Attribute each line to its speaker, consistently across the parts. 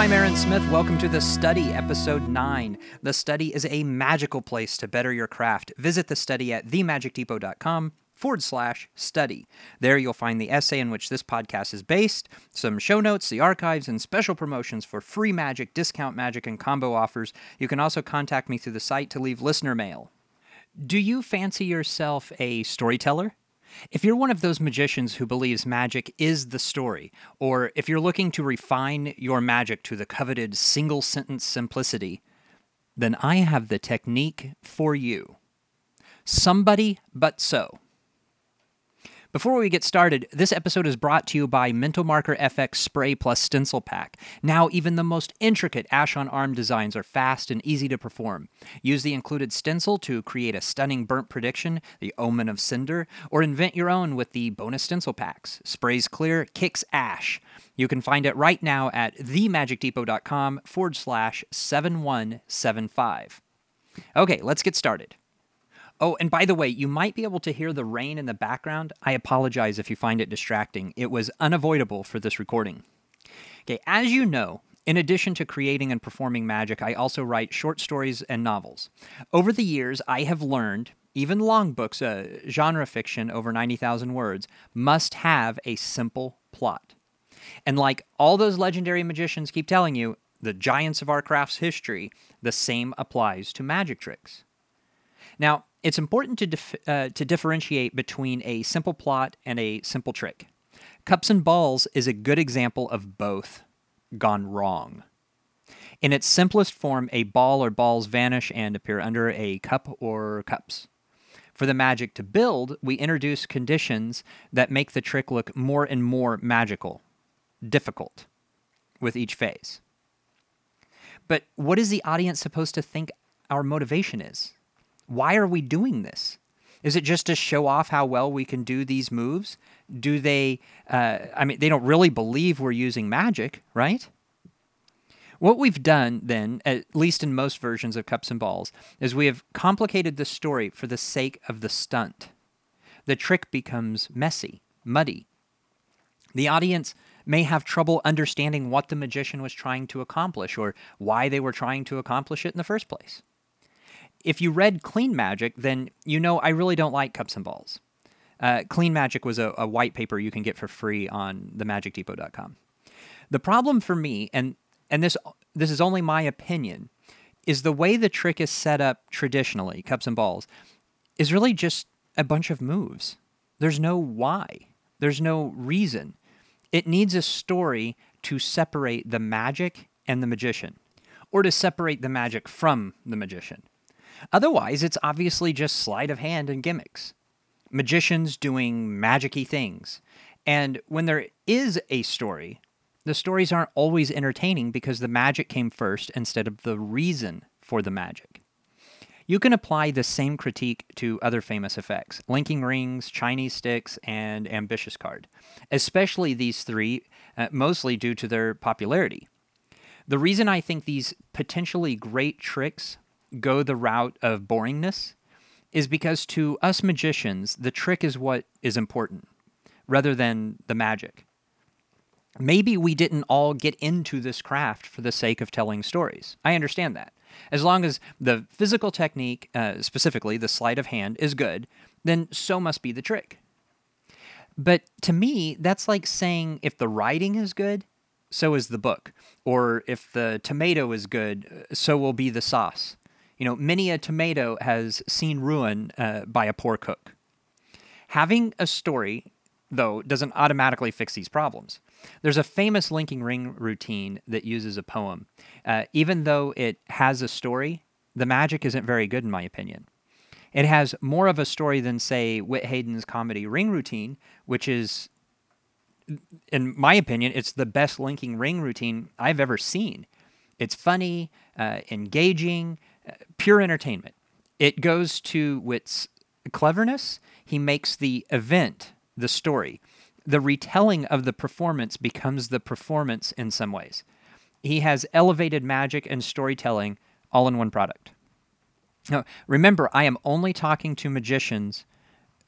Speaker 1: I'm Aaron Smith. Welcome to The Study, Episode 9. The Study is a magical place to better your craft. Visit The Study at themagicdepot.com forward slash study. There you'll find the essay in which this podcast is based, some show notes, the archives, and special promotions for free magic, discount magic, and combo offers. You can also contact me through the site to leave listener mail. Do you fancy yourself a storyteller? If you're one of those magicians who believes magic is the story, or if you're looking to refine your magic to the coveted single sentence simplicity, then I have the technique for you. Somebody but so. Before we get started, this episode is brought to you by Mental Marker FX Spray Plus Stencil Pack. Now, even the most intricate Ash on Arm designs are fast and easy to perform. Use the included stencil to create a stunning burnt prediction, the omen of cinder, or invent your own with the bonus stencil packs. Sprays clear, kicks ash. You can find it right now at themagicdepot.com forward slash 7175. Okay, let's get started. Oh, and by the way, you might be able to hear the rain in the background. I apologize if you find it distracting. It was unavoidable for this recording. Okay, as you know, in addition to creating and performing magic, I also write short stories and novels. Over the years, I have learned even long books, uh, genre fiction over 90,000 words, must have a simple plot. And like all those legendary magicians keep telling you, the giants of our craft's history, the same applies to magic tricks. Now, it's important to, dif- uh, to differentiate between a simple plot and a simple trick. Cups and Balls is a good example of both gone wrong. In its simplest form, a ball or balls vanish and appear under a cup or cups. For the magic to build, we introduce conditions that make the trick look more and more magical, difficult, with each phase. But what is the audience supposed to think our motivation is? Why are we doing this? Is it just to show off how well we can do these moves? Do they, uh, I mean, they don't really believe we're using magic, right? What we've done then, at least in most versions of Cups and Balls, is we have complicated the story for the sake of the stunt. The trick becomes messy, muddy. The audience may have trouble understanding what the magician was trying to accomplish or why they were trying to accomplish it in the first place if you read Clean Magic, then you know I really don't like cups and balls. Uh, Clean Magic was a, a, white paper you can get for free on themagicdepot.com. The problem for me, and and this this is only my opinion, is the way the trick is set up traditionally, cups and balls, is really just a bunch of moves. There's no why. There's no reason. It needs a story to separate the magic and the magician, or to separate the magic from the magician. Otherwise, it's obviously just sleight of hand and gimmicks. Magicians doing magicy things. And when there is a story, the stories aren't always entertaining because the magic came first instead of the reason for the magic. You can apply the same critique to other famous effects linking rings, Chinese sticks, and ambitious card, especially these three, uh, mostly due to their popularity. The reason I think these potentially great tricks go the route of boringness is because to us magicians, the trick is what is important rather than the magic. Maybe we didn't all get into this craft for the sake of telling stories. I understand that. As long as the physical technique, uh, specifically the sleight of hand, is good, then so must be the trick. But to me, that's like saying if the writing is good, so is the book. Or if the tomato is good, so will be the sauce. You know, many a tomato has seen ruin uh, by a poor cook. Having a story, though, doesn't automatically fix these problems. There's a famous linking ring routine that uses a poem. Uh, even though it has a story, the magic isn't very good, in my opinion. It has more of a story than, say, Whit Haydn's comedy Ring Routine, which is, in my opinion, it's the best linking ring routine I've ever seen. It's funny, uh, engaging, pure entertainment. It goes to Whit's cleverness. He makes the event the story. The retelling of the performance becomes the performance in some ways. He has elevated magic and storytelling all in one product. Now, remember, I am only talking to magicians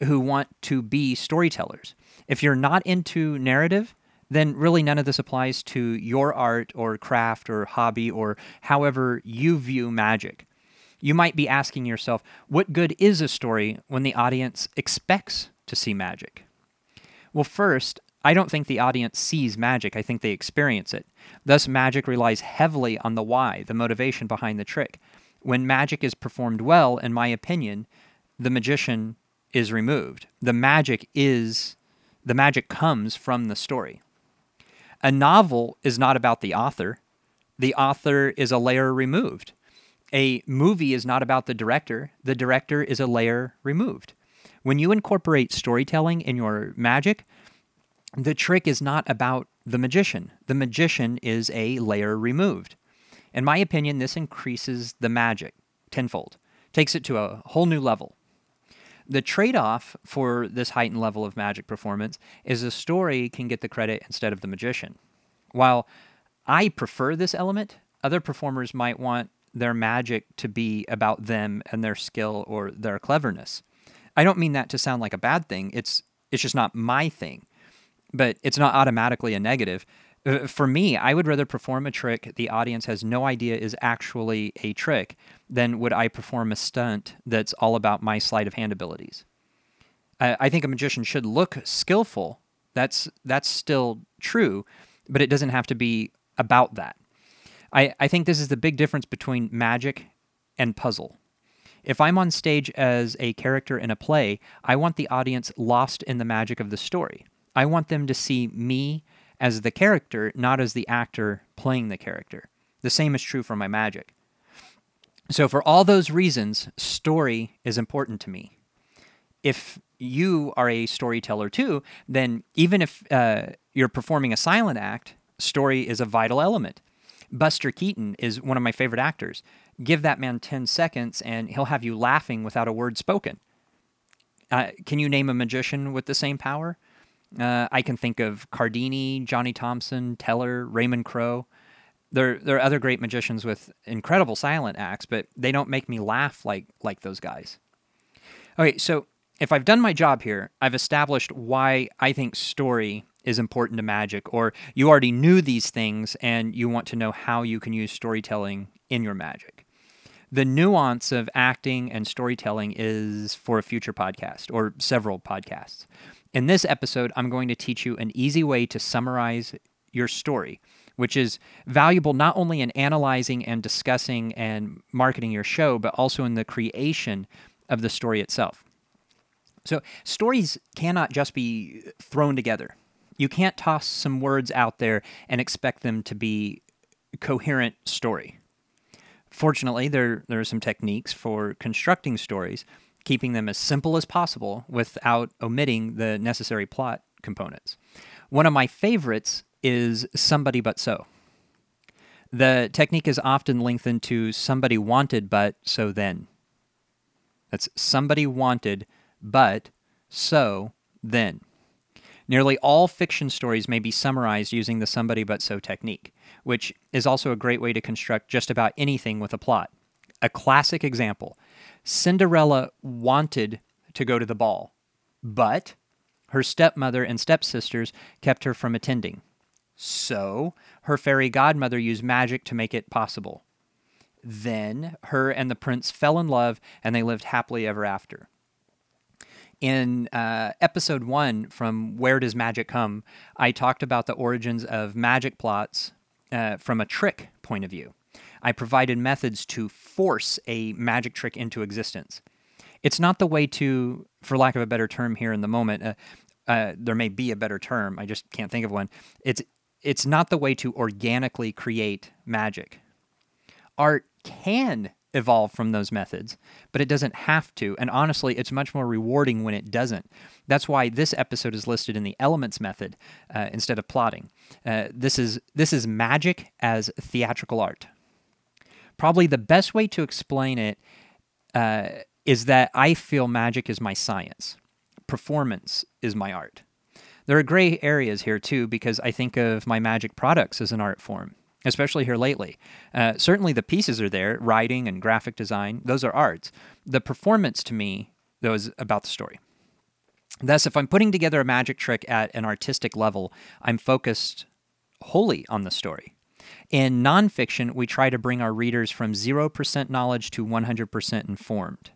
Speaker 1: who want to be storytellers. If you're not into narrative, then really none of this applies to your art or craft or hobby or however you view magic. You might be asking yourself, what good is a story when the audience expects to see magic? Well, first, I don't think the audience sees magic, I think they experience it. Thus, magic relies heavily on the why, the motivation behind the trick. When magic is performed well, in my opinion, the magician is removed. The magic is the magic comes from the story. A novel is not about the author. The author is a layer removed. A movie is not about the director. The director is a layer removed. When you incorporate storytelling in your magic, the trick is not about the magician. The magician is a layer removed. In my opinion, this increases the magic tenfold, takes it to a whole new level. The trade off for this heightened level of magic performance is the story can get the credit instead of the magician. While I prefer this element, other performers might want their magic to be about them and their skill or their cleverness. I don't mean that to sound like a bad thing. It's it's just not my thing. But it's not automatically a negative. Uh, for me, I would rather perform a trick the audience has no idea is actually a trick than would I perform a stunt that's all about my sleight of hand abilities. I, I think a magician should look skillful. That's that's still true, but it doesn't have to be about that. I, I think this is the big difference between magic and puzzle. If I'm on stage as a character in a play, I want the audience lost in the magic of the story. I want them to see me as the character, not as the actor playing the character. The same is true for my magic. So, for all those reasons, story is important to me. If you are a storyteller too, then even if uh, you're performing a silent act, story is a vital element. Buster Keaton is one of my favorite actors. Give that man 10 seconds and he'll have you laughing without a word spoken. Uh, can you name a magician with the same power? Uh, I can think of Cardini, Johnny Thompson, Teller, Raymond Crowe. There, there are other great magicians with incredible silent acts, but they don't make me laugh like like those guys. Okay, so if I've done my job here, I've established why I think story is important to magic, or you already knew these things and you want to know how you can use storytelling in your magic. The nuance of acting and storytelling is for a future podcast or several podcasts. In this episode, I'm going to teach you an easy way to summarize your story, which is valuable not only in analyzing and discussing and marketing your show, but also in the creation of the story itself. So, stories cannot just be thrown together. You can't toss some words out there and expect them to be coherent story. Fortunately, there, there are some techniques for constructing stories keeping them as simple as possible without omitting the necessary plot components. One of my favorites is Somebody But So. The technique is often lengthened to Somebody Wanted But So Then. That's Somebody Wanted But So Then. Nearly all fiction stories may be summarized using the Somebody But So technique, which is also a great way to construct just about anything with a plot. A classic example Cinderella wanted to go to the ball, but her stepmother and stepsisters kept her from attending. So, her fairy godmother used magic to make it possible. Then, her and the prince fell in love and they lived happily ever after. In uh, episode one from Where Does Magic Come, I talked about the origins of magic plots uh, from a trick point of view. I provided methods to force a magic trick into existence. It's not the way to, for lack of a better term here in the moment, uh, uh, there may be a better term, I just can't think of one. It's, it's not the way to organically create magic. Art can evolve from those methods, but it doesn't have to. And honestly, it's much more rewarding when it doesn't. That's why this episode is listed in the elements method uh, instead of plotting. Uh, this is this is magic as theatrical art. Probably the best way to explain it uh, is that I feel magic is my science, performance is my art. There are gray areas here too because I think of my magic products as an art form, especially here lately. Uh, certainly the pieces are there, writing and graphic design, those are arts. The performance to me, though, is about the story. Thus, if I'm putting together a magic trick at an artistic level, I'm focused wholly on the story. In nonfiction, we try to bring our readers from 0% knowledge to 100% informed.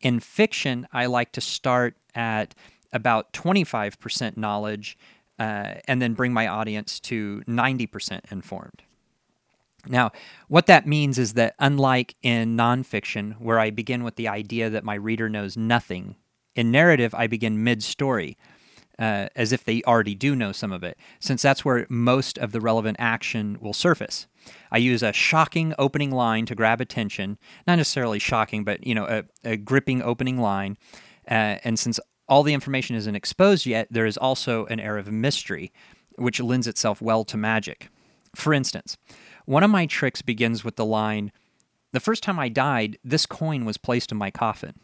Speaker 1: In fiction, I like to start at about 25% knowledge uh, and then bring my audience to 90% informed. Now, what that means is that unlike in nonfiction, where I begin with the idea that my reader knows nothing, in narrative, I begin mid story. Uh, as if they already do know some of it, since that's where most of the relevant action will surface. I use a shocking opening line to grab attention, not necessarily shocking, but you know, a, a gripping opening line. Uh, and since all the information isn't exposed yet, there is also an air of mystery, which lends itself well to magic. For instance, one of my tricks begins with the line The first time I died, this coin was placed in my coffin.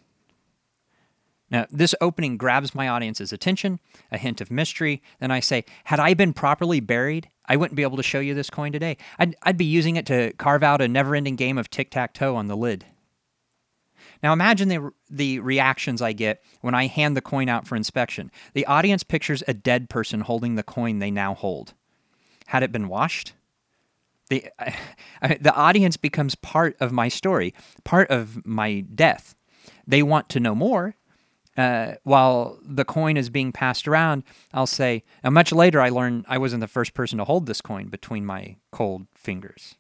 Speaker 1: Now, this opening grabs my audience's attention, a hint of mystery. Then I say, Had I been properly buried, I wouldn't be able to show you this coin today. I'd, I'd be using it to carve out a never ending game of tic tac toe on the lid. Now imagine the, the reactions I get when I hand the coin out for inspection. The audience pictures a dead person holding the coin they now hold. Had it been washed? The, the audience becomes part of my story, part of my death. They want to know more. Uh, while the coin is being passed around, I'll say, and much later I learned I wasn't the first person to hold this coin between my cold fingers.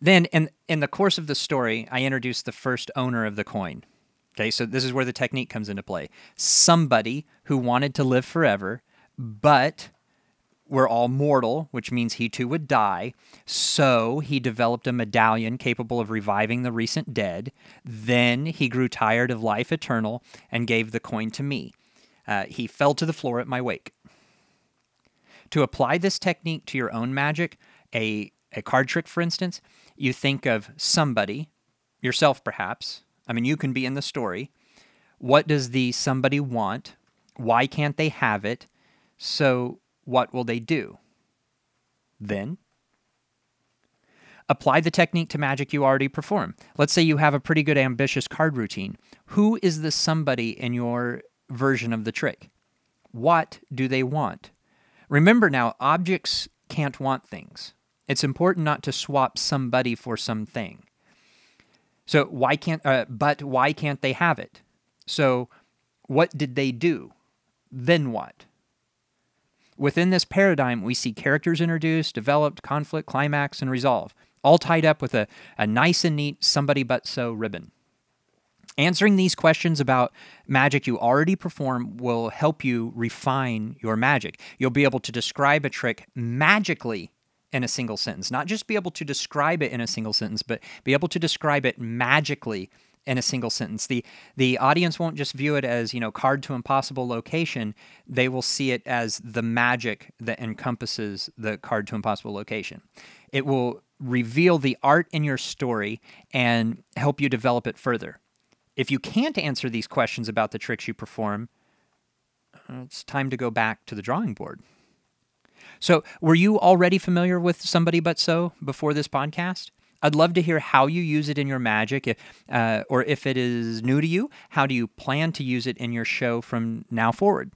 Speaker 1: Then, in, in the course of the story, I introduce the first owner of the coin. Okay, so this is where the technique comes into play. Somebody who wanted to live forever, but we're all mortal, which means he too would die. So he developed a medallion capable of reviving the recent dead. Then he grew tired of life eternal and gave the coin to me. Uh, he fell to the floor at my wake. To apply this technique to your own magic, a, a card trick, for instance, you think of somebody, yourself perhaps. I mean, you can be in the story. What does the somebody want? Why can't they have it? So, what will they do? Then, apply the technique to magic you already perform. Let's say you have a pretty good ambitious card routine. Who is the somebody in your version of the trick? What do they want? Remember now, objects can't want things. It's important not to swap somebody for something. So why can't uh, but why can't they have it? So what did they do? Then what? Within this paradigm, we see characters introduced, developed, conflict, climax, and resolve, all tied up with a, a nice and neat somebody but so ribbon. Answering these questions about magic you already perform will help you refine your magic. You'll be able to describe a trick magically in a single sentence. Not just be able to describe it in a single sentence, but be able to describe it magically in a single sentence. The the audience won't just view it as, you know, card to impossible location. They will see it as the magic that encompasses the card to impossible location. It will reveal the art in your story and help you develop it further. If you can't answer these questions about the tricks you perform, uh, it's time to go back to the drawing board. So, were you already familiar with Somebody But So before this podcast? I'd love to hear how you use it in your magic, uh, or if it is new to you, how do you plan to use it in your show from now forward?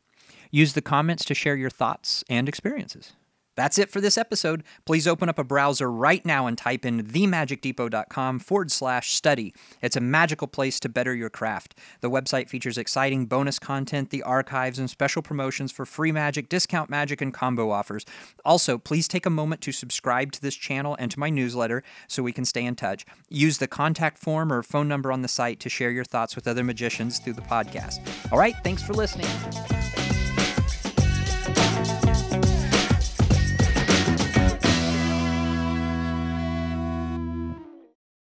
Speaker 1: Use the comments to share your thoughts and experiences. That's it for this episode. Please open up a browser right now and type in themagicdepot.com forward slash study. It's a magical place to better your craft. The website features exciting bonus content, the archives, and special promotions for free magic, discount magic, and combo offers. Also, please take a moment to subscribe to this channel and to my newsletter so we can stay in touch. Use the contact form or phone number on the site to share your thoughts with other magicians through the podcast. All right, thanks for listening.